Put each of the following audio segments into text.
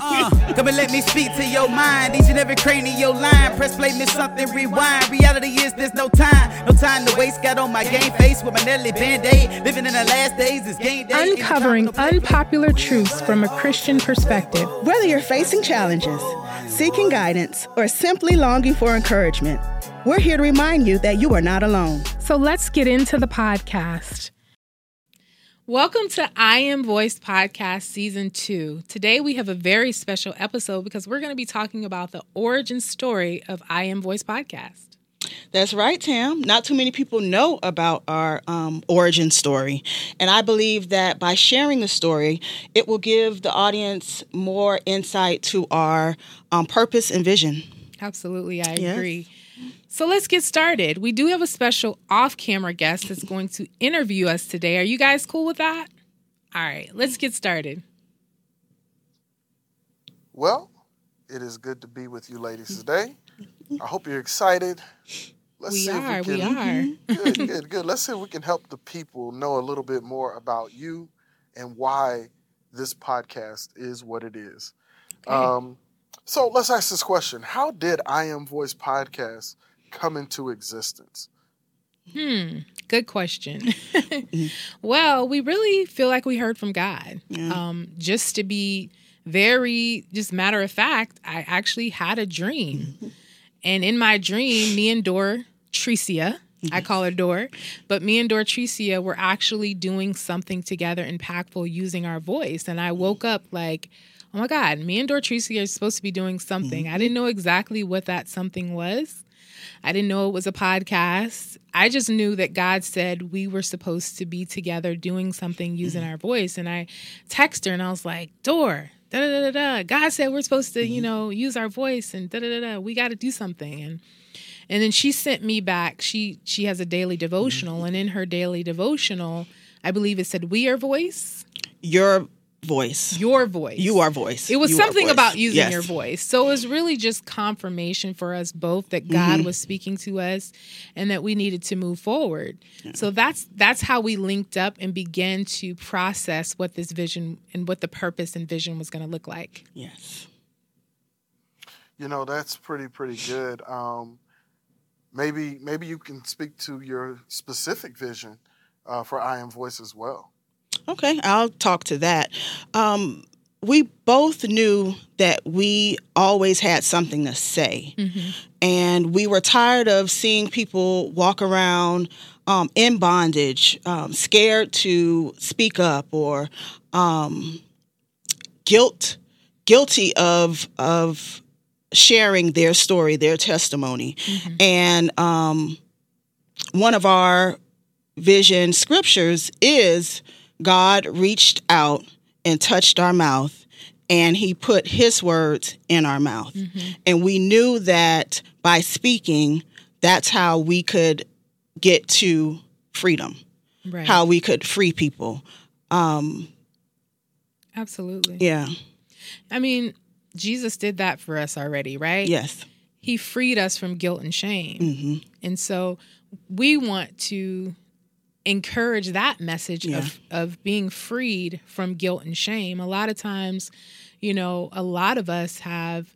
Uh, come and let me speak to your mind. Each and every cranial line. Press play, miss something, rewind. Reality is there's no time. No time to waste. Got on my game face with my Nelly band aid. Living in the last days is game day. Uncovering unpopular truths from a Christian perspective. Whether you're facing challenges, seeking guidance, or simply longing for encouragement, we're here to remind you that you are not alone. So let's get into the podcast. Welcome to I Am Voice Podcast Season 2. Today we have a very special episode because we're going to be talking about the origin story of I Am Voice Podcast. That's right, Tam. Not too many people know about our um, origin story. And I believe that by sharing the story, it will give the audience more insight to our um, purpose and vision. Absolutely, I yes. agree. So let's get started. We do have a special off camera guest that's going to interview us today. Are you guys cool with that? All right, let's get started. Well, it is good to be with you ladies today. I hope you're excited. Let's we see are, if we, can, we are. good, good, good. Let's see if we can help the people know a little bit more about you and why this podcast is what it is. Okay. Um, so let's ask this question How did I Am Voice podcast come into existence? Hmm, good question. well, we really feel like we heard from God. Yeah. Um, just to be very, just matter of fact, I actually had a dream. and in my dream, me and Dor Tricia, I call her Dor, but me and Dortresia were actually doing something together impactful using our voice. And I woke up like, oh my God, me and Dortresia are supposed to be doing something. Mm-hmm. I didn't know exactly what that something was. I didn't know it was a podcast. I just knew that God said we were supposed to be together doing something using mm-hmm. our voice. And I texted her and I was like, Dor, da da da da. God said we're supposed to, mm-hmm. you know, use our voice and da da da da. We got to do something. And and then she sent me back. She she has a daily devotional, mm-hmm. and in her daily devotional, I believe it said, "We are voice." Your voice. Your voice. You are voice. It was you something about using yes. your voice. So it was really just confirmation for us both that God mm-hmm. was speaking to us and that we needed to move forward. Yeah. So that's that's how we linked up and began to process what this vision and what the purpose and vision was going to look like. Yes. You know, that's pretty pretty good. Um, maybe maybe you can speak to your specific vision uh, for I Am Voice as well. Okay, I'll talk to that. Um, we both knew that we always had something to say. Mm-hmm. And we were tired of seeing people walk around um, in bondage, um, scared to speak up or um, guilt, guilty of, of sharing their story, their testimony. Mm-hmm. And um, one of our vision scriptures is God reached out and touched our mouth and he put his words in our mouth. Mm-hmm. And we knew that by speaking, that's how we could get to freedom, right. how we could free people. Um, Absolutely. Yeah. I mean, Jesus did that for us already, right? Yes. He freed us from guilt and shame. Mm-hmm. And so we want to encourage that message yeah. of, of being freed from guilt and shame. A lot of times, you know, a lot of us have,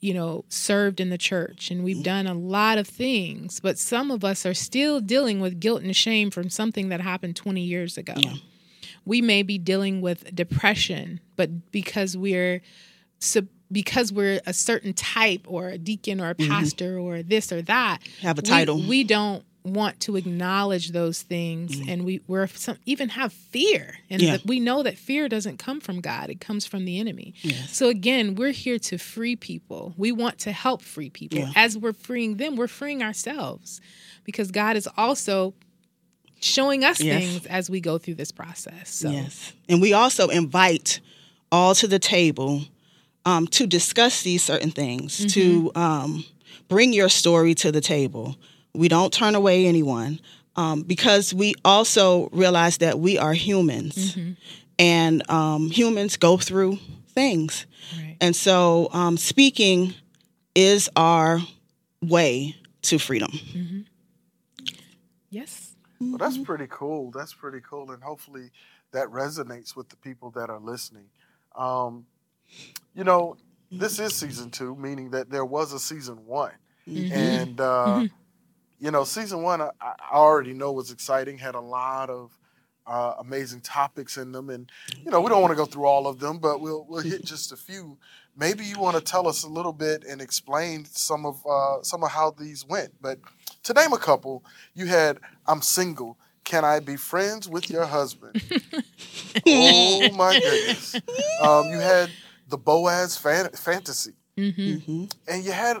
you know, served in the church and we've done a lot of things, but some of us are still dealing with guilt and shame from something that happened 20 years ago. Yeah. We may be dealing with depression, but because we're because we're a certain type or a deacon or a mm-hmm. pastor mm-hmm. or this or that, have a title. We, we don't want to acknowledge those things mm and we we're some even have fear and yeah. we know that fear doesn't come from god it comes from the enemy yes. so again we're here to free people we want to help free people yeah. as we're freeing them we're freeing ourselves because god is also showing us yes. things as we go through this process so. yes and we also invite all to the table um, to discuss these certain things mm-hmm. to um, bring your story to the table we don't turn away anyone um, because we also realize that we are humans mm-hmm. and um, humans go through things. Right. And so um, speaking is our way to freedom. Mm-hmm. Yes. Well, that's pretty cool. That's pretty cool. And hopefully that resonates with the people that are listening. Um, you know, this is season two, meaning that there was a season one, Mm-hmm. and uh, you know, season one I, I already know was exciting, had a lot of uh, amazing topics in them, and you know, we don't want to go through all of them, but we'll we'll hit just a few. Maybe you want to tell us a little bit and explain some of uh, some of how these went. But to name a couple, you had "I'm single." Can I be friends with your husband? oh my goodness! Um, you had the Boaz fan- fantasy, Mm-hmm. and you had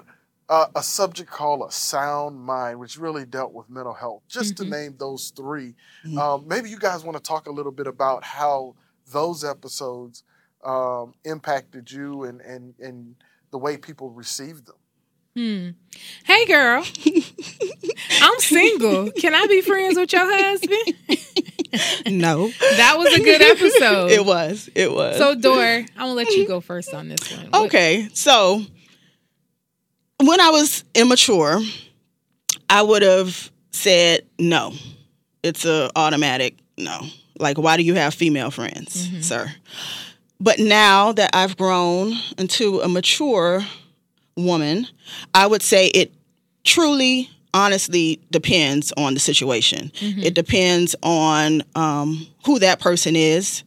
uh, a subject called a sound mind, which really dealt with mental health. Just to name those 3 Mhm. um, maybe you guys want to talk a little bit about how those episodes um, impacted you and and and the way people received them. Hmm. Hey, girl. I'm single. Can I be friends with your husband? No, That was a good episode. it was. It was. So, Dor, I'm gonna let you go first on this one. What- Okay, so when I was immature, I would have said no. It's a automatic no. Like, why do you have female friends, sir? But now that I've grown into a mature woman, I would say it truly, honestly depends on the situation. It depends on um, who that person is,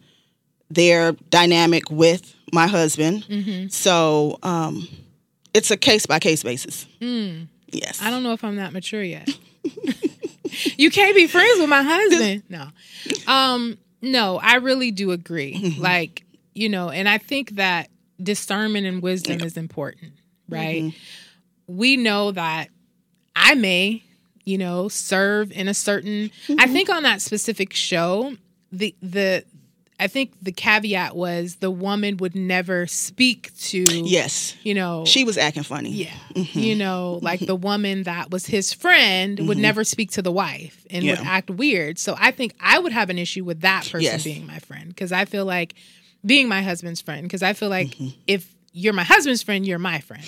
their dynamic with my husband. So um, it's a case by case basis. Hmm. Yes. I don't know if I'm that mature yet. you can't be friends with my husband. No. Um, no, I really do agree. Mm-hmm. Like, you know, and I think that discernment and wisdom is important, right? Mm-hmm. We know that I may, you know, serve in a certain I mm-hmm. think on that specific show, the the I think the caveat was the woman would never speak to Yes. you know She was acting funny. yeah. You know, like the woman that was his friend would never speak to the wife and would Mm-hmm. Act weird. So I think I would have an issue with that person Yes. being my friend because I feel like being my husband's friend because I feel like Mm-hmm. if you're my husband's friend, you're my friend.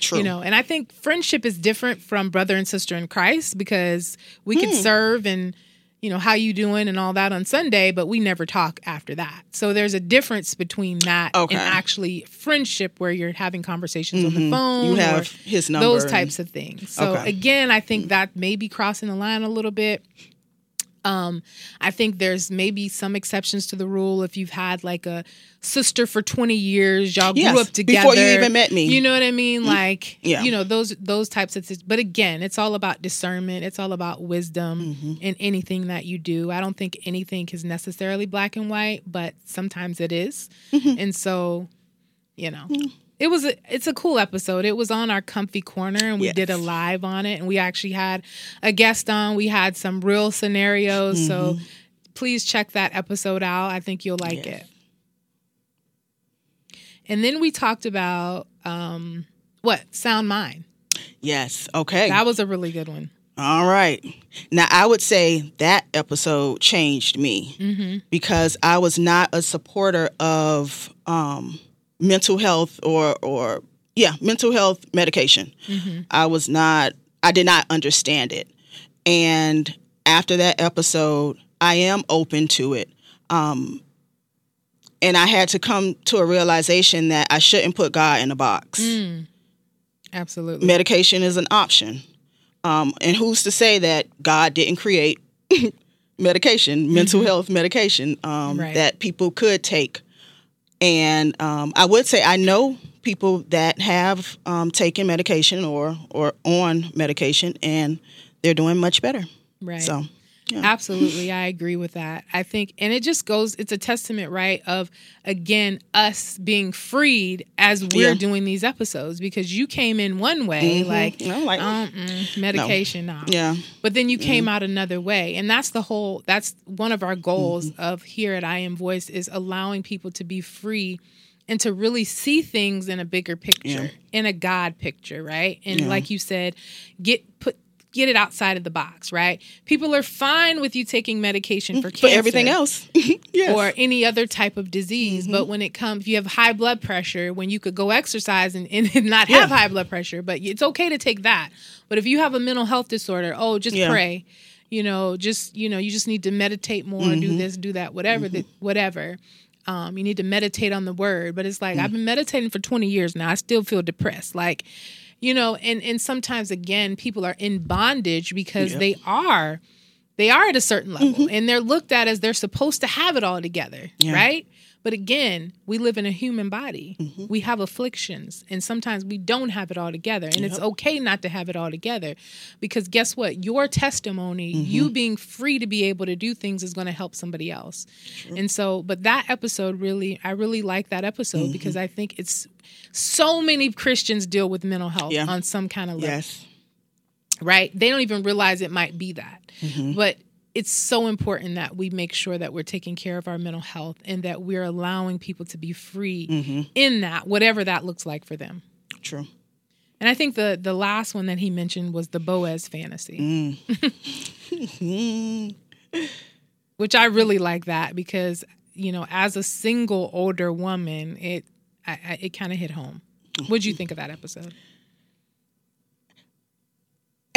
True. You know, and I think friendship is different from brother and sister in Christ because we Hmm. could serve and you know how you doing and all that on Sunday, but we never talk after that. So there's a difference between that Okay. and actually friendship where you're having conversations on the mm-hmm. phone. You have his number. those types of things. So Okay. again, I think that may be crossing the line a little bit. Um, I think there's maybe some exceptions to the rule if you've had like a sister for 20 years, y'all Yes, grew up together before you even met me. Mm-hmm. You know what I mean? Like, Yeah. you know those those types of things. But again, it's all about discernment. It's all about wisdom Mm-hmm. in anything that you do. I don't think anything is necessarily black and white, but sometimes it is. Mm-hmm. And so, you know, Mm. It was a, it's a cool episode. It was on our comfy corner and we did a live on it and we actually had a guest on. We had some real scenarios. So please check that episode out. I think you'll like Mm-hmm. Yes. it. And then we talked about um what? Sound mind. Yes. Okay. That was a really good one. All right. Now, I would say that episode changed me Mm-hmm. because I was not a supporter of um, mental health or, or, yeah, mental health medication. Mm-hmm. I was not, I did not understand it. And after that episode, I am open to it. Um, and I had to come to a realization that I shouldn't put God in a box Mm. Absolutely. medication is an option. Um, and who's to say that God didn't create medication, mental health medication um, Right. that people could take? And um, I would say I know people that have um, taken medication or or on medication, and they're doing much better. Right. So, yeah. Absolutely. I agree with that. I think, and it just goes, it's a testament, right, of again, us being freed as we're Yeah. doing these episodes because you came in one way, Mhm. like, And I'm like, um, mm, medication, no. yeah, But then you came out another way. And that's the whole, that's one of our goals Mm-hmm. of here at I Am Voice is allowing people to be free and to really see things in a bigger picture, Yeah. in a God picture, right? And Yeah. like you said, get put get it outside of the box, right? People are fine with you taking medication for mm-hmm. for everything else, yes. or any other type of disease. But mm-hmm. when it comes, if you have high blood pressure, when you could go exercise and, and not have Yeah. high blood pressure, but it's okay to take that. But if you have a mental health disorder, oh, just Yeah. pray. You know, just you know, you just need to meditate more, do mm-hmm. this, do that, whatever, that, whatever. Um, you need to meditate on the word. But it's like I've mm. been meditating for 20 years now. I still feel depressed. Like, you know, and and sometimes again, people are in bondage because Yep. they are they are at a certain level mm-hmm. and they're looked at as they're supposed to have it all together, Yeah. right? But again, we live in a human body. Mm-hmm. We have afflictions, and sometimes we don't have it all together. And it's okay not to have it all together because guess what? Your testimony, Mm-hmm. you being free to be able to do things, is going to help somebody else. And so, but that episode really, I really like that episode Mm-hmm. because I think it's so many Christians deal with mental health Yeah. on some kind of level Yes. right? They don't even realize it might be that. Mm-hmm. But it's so important that we make sure that we're taking care of our mental health and that we're allowing people to be free Mm-hmm. in that, whatever that looks like for them. True. And I think the the last one that he mentioned was the Boaz fantasy, Mm. which I really like that because you know, as a single older woman, it I, I, it kind of hit home. What'd you think of that episode?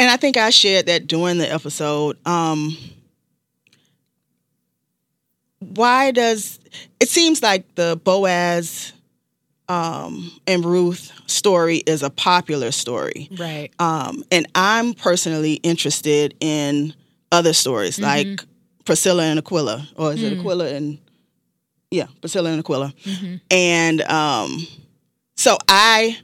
And I think I shared that during the episode. Um, why does it seems like the Boaz um, and Ruth story is a popular story? Right. Um, and I'm personally interested in other stories like Priscilla and Aquila, or is it Aquila and yeah, Priscilla and Aquila. And um, so I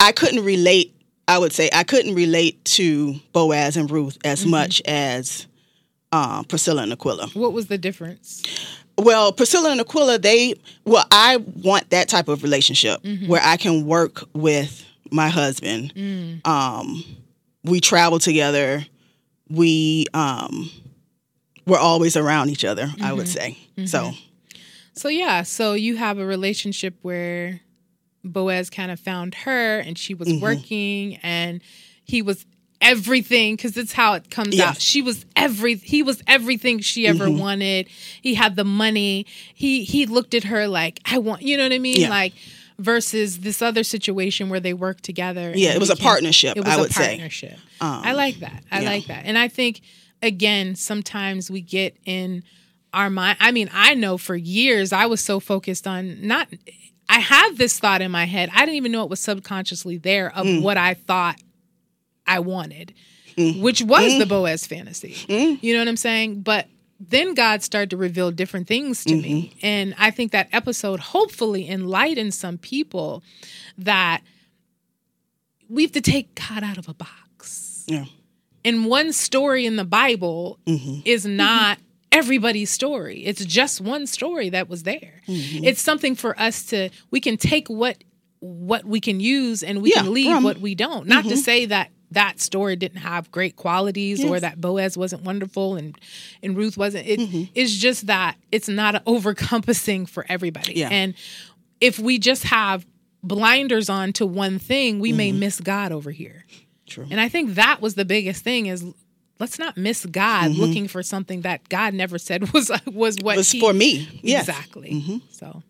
I couldn't relate. I would say I couldn't relate to Boaz and Ruth as much as um, Priscilla and Aquila. What was the difference? Well, Priscilla and Aquila, they well, I want that type of relationship where I can work with my husband. Um, we travel together. We um, we're always around each other. I would say so. So yeah, so you have a relationship where Boaz kind of found her and she Mm-hmm. was working and he was everything because it's how it comes Yes. out. She was every he was everything she ever Mm-hmm. wanted. He had the money. He he looked at her like I want, you know what I mean? Yeah. Like versus this other situation where they worked together. Yeah, it was a became- partnership, It was I a would say. partnership. I like that. I yeah. like that. And I think again, sometimes we get in our mind. I mean, I know for years I was so focused on not. I had this thought in my head. I didn't even know it was subconsciously there of Mm. what I thought I wanted, Mm. which was the mm-hmm. Boaz fantasy. Mm-hmm. You know what I'm saying? But then God started to reveal different things to me. Mm-hmm. And I think that episode hopefully enlightened some people that we have to take God out of a box Yeah. and one story in the Bible is not everybody's story. It's just one story that was there. It's something for us to we can take what what we can use and we Yeah, can leave what we don't. Not to say that that story didn't have great qualities or that Boaz wasn't wonderful and and Ruth wasn't. It, mm-hmm. It's just that it's not overcompassing for everybody. Yeah. And if we just have blinders on to one thing, we may mm-hmm. miss God over here. True. And I think that was the biggest thing is let's not miss God mm-hmm. looking for something that God never said was was what was he- for me. Yes. Exactly. So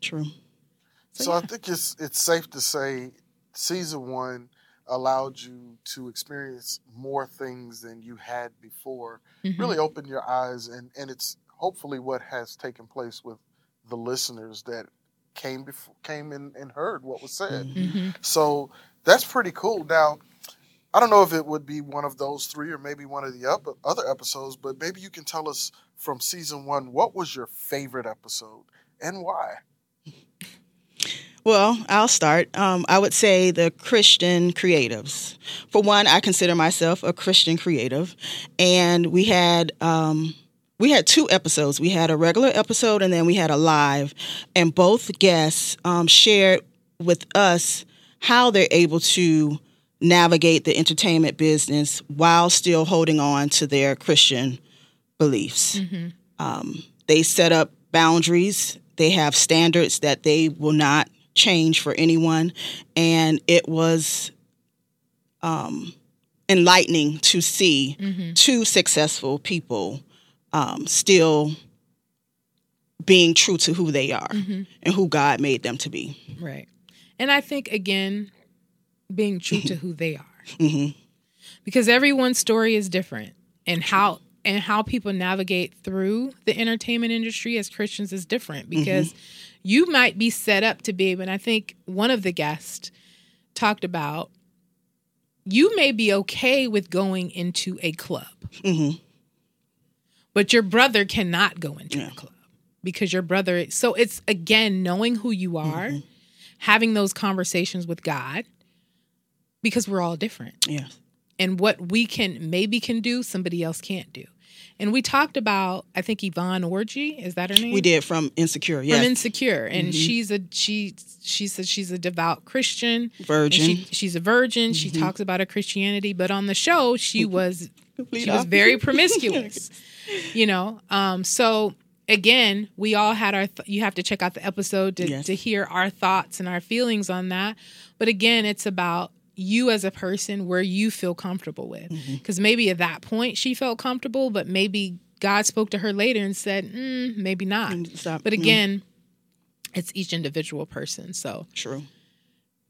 True. So I think it's it's safe to say season one allowed you to experience more things than you had before. mhm. Really opened your eyes and, and it's hopefully what has taken place with the listeners that came before came in and heard what was said. Mhm. So that's pretty cool. Now, I don't know if it would be one of those three or maybe one of the up- other episodes, but maybe you can tell us from season one what was your favorite episode and why. Well, I'll start. Um, I would say the Christian creatives. For one, I consider myself a Christian creative, and we had um, we had two episodes. We had a regular episode, and then we had a live, and both guests um, shared with us how they're able to navigate the entertainment business while still holding on to their Christian beliefs. Um, they set up boundaries. They have standards that they will not change for anyone, and it was um, enlightening to see two successful people um, still being true to who they are and who God made them to be. Right. And I think again, being true to who they are. Mhm. Because everyone's story is different and how and how people navigate through the entertainment industry as Christians is different because mm-hmm. You might be set up to be, and I think one of the guests talked about you may be okay with going into a club, mm-hmm. but your brother cannot go into yeah. a club because your brother. So it's again knowing who you are, mm-hmm. having those conversations with God, because we're all different. Yeah. And what we can maybe can do, somebody else can't do. And we talked about, I think Yvonne Orji, is that her name? We did from Insecure, yeah. From Insecure, and mm-hmm. she's a she she says she's a devout Christian, virgin. She, she's a virgin. Mm-hmm. She talks about her Christianity, but on the show she was she was very promiscuous. you know, um, so again, we all had our. Th- you have to check out the episode to yes. to hear our thoughts and our feelings on that. But again, it's about you as a person where you feel comfortable with. Because mm-hmm. maybe at that point she felt comfortable, but maybe God spoke to her later and said, mm, maybe not. Stop. But mm-hmm. again, mm. it's each individual person. So true.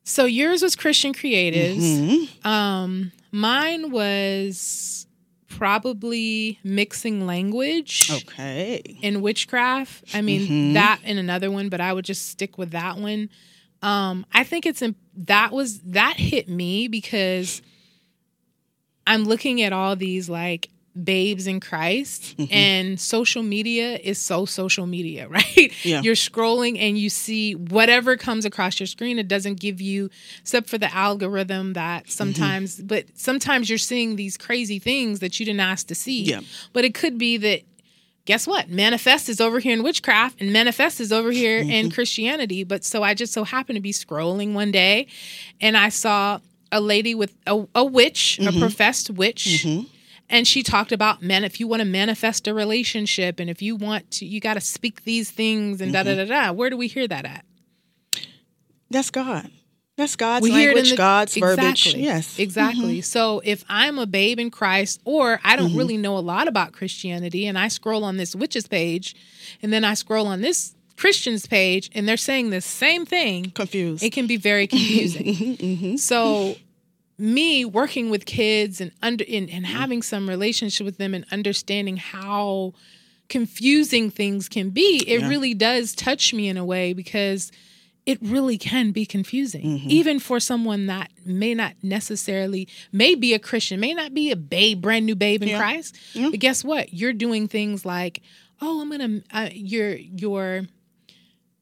So yours was Christian Creatives. Mm-hmm. Um, mine was probably mixing language. Okay. In witchcraft. I mean, mm-hmm. that and another one, but I would just stick with that one. Um, I think it's that was that hit me because I'm looking at all these like babes in Christ mm-hmm. and social media is so social media, right? Yeah. You're scrolling and you see whatever comes across your screen. It doesn't give you except for the algorithm that mm-hmm. sometimes mm-hmm. but sometimes you're seeing these crazy things that you didn't ask to see. Yeah. But it could be that guess what? Manifest is over here in witchcraft and manifest is over here mm-hmm. in Christianity. But so I just so happened to be scrolling one day and I saw a lady with a, a witch, mm-hmm. a professed witch. Mm-hmm. And she talked about man, if you want to manifest a relationship and if you want to, you got to speak these things and da da da da. Where do we hear that at? That's God. That's God's we language, the, God's exactly, verbiage. Yes. Exactly. Mm-hmm. So if I'm a babe in Christ, or I don't mm-hmm. really know a lot about Christianity, and I scroll on this witch's page, and then I scroll on this Christian's page, and they're saying the same thing, confused. It can be very confusing. mm-hmm. So me working with kids and under and, and having some relationship with them and understanding how confusing things can be, it yeah. really does touch me in a way because – it really can be confusing, mm-hmm. even for someone that may not necessarily may be a Christian, may not be a babe, brand new babe in yeah. Christ. Yeah. But guess what? You're doing things like, oh, I'm gonna, uh, you're you're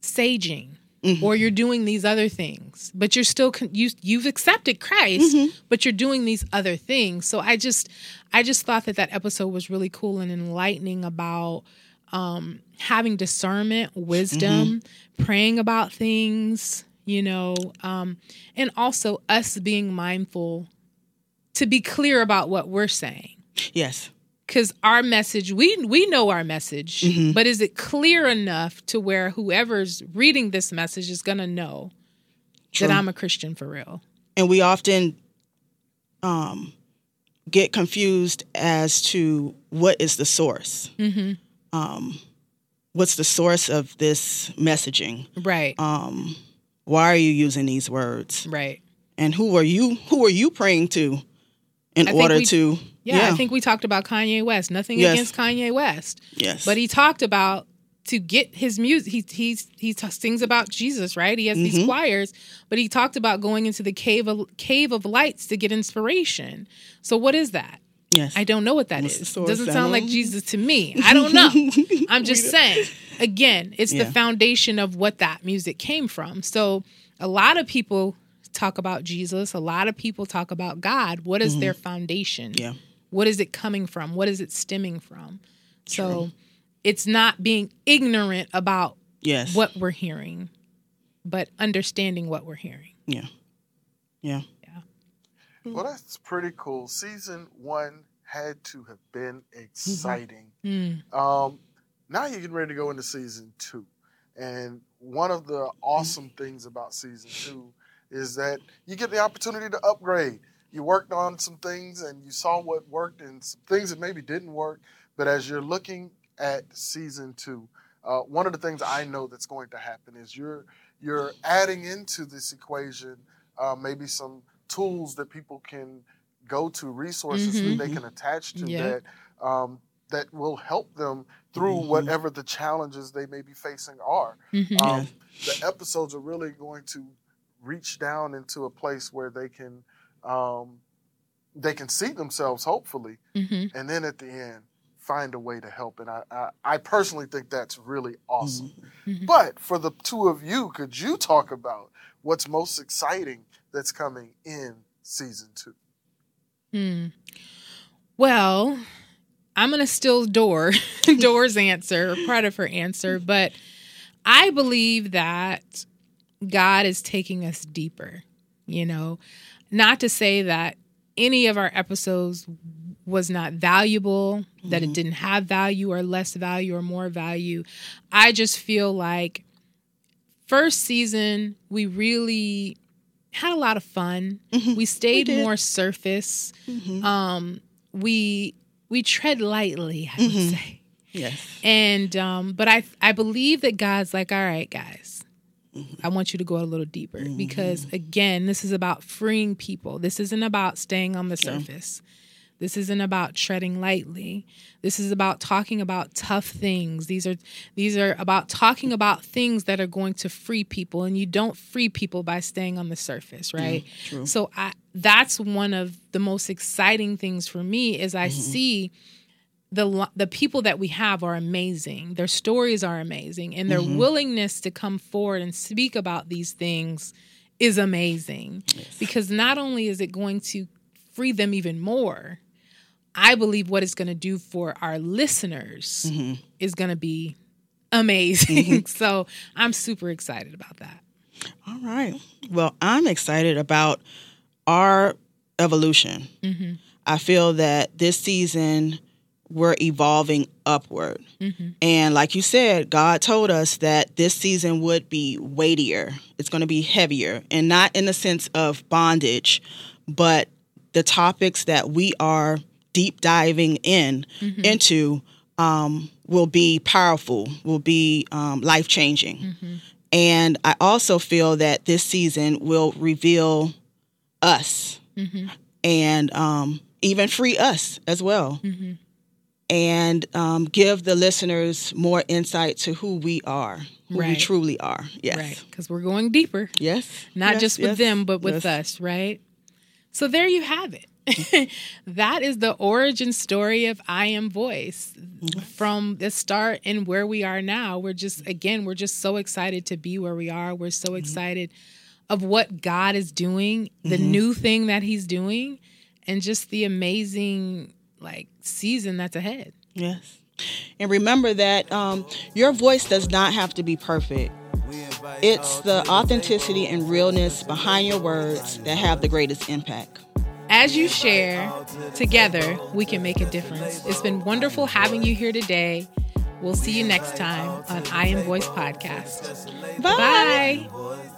saging, mm-hmm. or you're doing these other things, but you're still con- you you've accepted Christ, mm-hmm. but you're doing these other things. So I just I just thought that that episode was really cool and enlightening about um, having discernment, wisdom, mm-hmm. praying about things, you know, um, and also us being mindful to be clear about what we're saying. Yes. Because our message, we we know our message, mm-hmm. but is it clear enough to where whoever's reading this message is going to know True. that I'm a Christian for real? And we often um, get confused as to what is the source. Mm-hmm um, what's the source of this messaging? Right. Um, why are you using these words? Right. And who are you? Who are you praying to in I order we, to? Yeah, yeah, I think we talked about Kanye West. Nothing yes. against Kanye West. Yes. But he talked about to get his music. He he's he t- sings about Jesus, right? He has mm-hmm. these choirs, but he talked about going into the cave of cave of lights to get inspiration. So what is that? Yes. I don't know what that is. Doesn't sound like Jesus to me. I don't know. I'm just saying. Again, it's yeah. the foundation of what that music came from. So a lot of people talk about Jesus. A lot of people talk about God. What is mm-hmm. their foundation? Yeah. What is it coming from? What is it stemming from? True. So it's not being ignorant about yes. what we're hearing, but understanding what we're hearing. Yeah. Yeah. Mm-hmm. Well, that's pretty cool. Season one had to have been exciting. Mm-hmm. Um, now you're getting ready to go into season two. And one of the awesome things about season two is that you get the opportunity to upgrade. You worked on some things and you saw what worked and some things that maybe didn't work. But as you're looking at season two, uh, one of the things I know that's going to happen is you're you're adding into this equation uh, maybe some tools that people can go to, resources mm-hmm. that they can attach to that um, that will help them through Mhm. whatever the challenges they may be facing are. Mhm. Um, the episodes are really going to reach down into a place where they can um, they can see themselves hopefully Mhm. and then at the end find a way to help and i i, I personally think that's really awesome Mhm. but for the two of you could you talk about what's most exciting that's coming in season two Hmm. Well, I'm gonna steal Dor Dor's answer, or part of her answer, but I believe that God is taking us deeper. You know, not to say that any of our episodes was not valuable, that it didn't have value or less value or more value. I just feel like first season we really had a lot of fun. Mhm. We stayed did. more surface. Mhm. Um, we we tread lightly, I would Mhm. say. Yes. And um, but I I believe that God's like, all right, guys, Mm-hmm. I want you to go a little deeper because again, this is about freeing people. This isn't about staying on the Yeah. This isn't about treading lightly. This is about talking about tough things. These are these are about talking about things that are going to free people and you don't free people by staying on the surface, right? So I that's one of the most exciting things for me is I Mm-hmm. see the the people that we have are amazing. Their stories are amazing, and their Mm-hmm. willingness to come forward and speak about these things is amazing. Because not only is it going to free them even more, I believe what it's going to do for our listeners Mm-hmm. is going to be amazing. so I'm super excited about that. All right. Well, I'm excited about our evolution. Mm-hmm. I feel that this season we're evolving upward. Mm-hmm. And like you said, God told us that this season would be weightier. It's going to be heavier, and not in the sense of bondage, but the topics that we are deep diving in Mm-hmm. into um, will be powerful, will be um, life changing. Mm-hmm. And I also feel that this season will reveal us Mm-hmm. and um, even free us as well Mm-hmm. and um, give the listeners more insight to who we are, who we truly are. Yes. Right. Because we're going deeper. Yes. not Yes, just with yes, them, but with yes. us, right? So there you have it. that is the origin story of I Am Voice from the start and where we are now. We're just, again, we're just so excited to be where we are. We're so excited of what God is doing, the new thing that He's doing, and just the amazing like season that's ahead. Yes. And remember that um, your voice does not have to be perfect. It's the authenticity and realness behind your words that have the greatest impact. As you share together, we can make a difference. It's been wonderful having you here today. We'll see you next time on I Am Voice Podcast. Bye. Bye.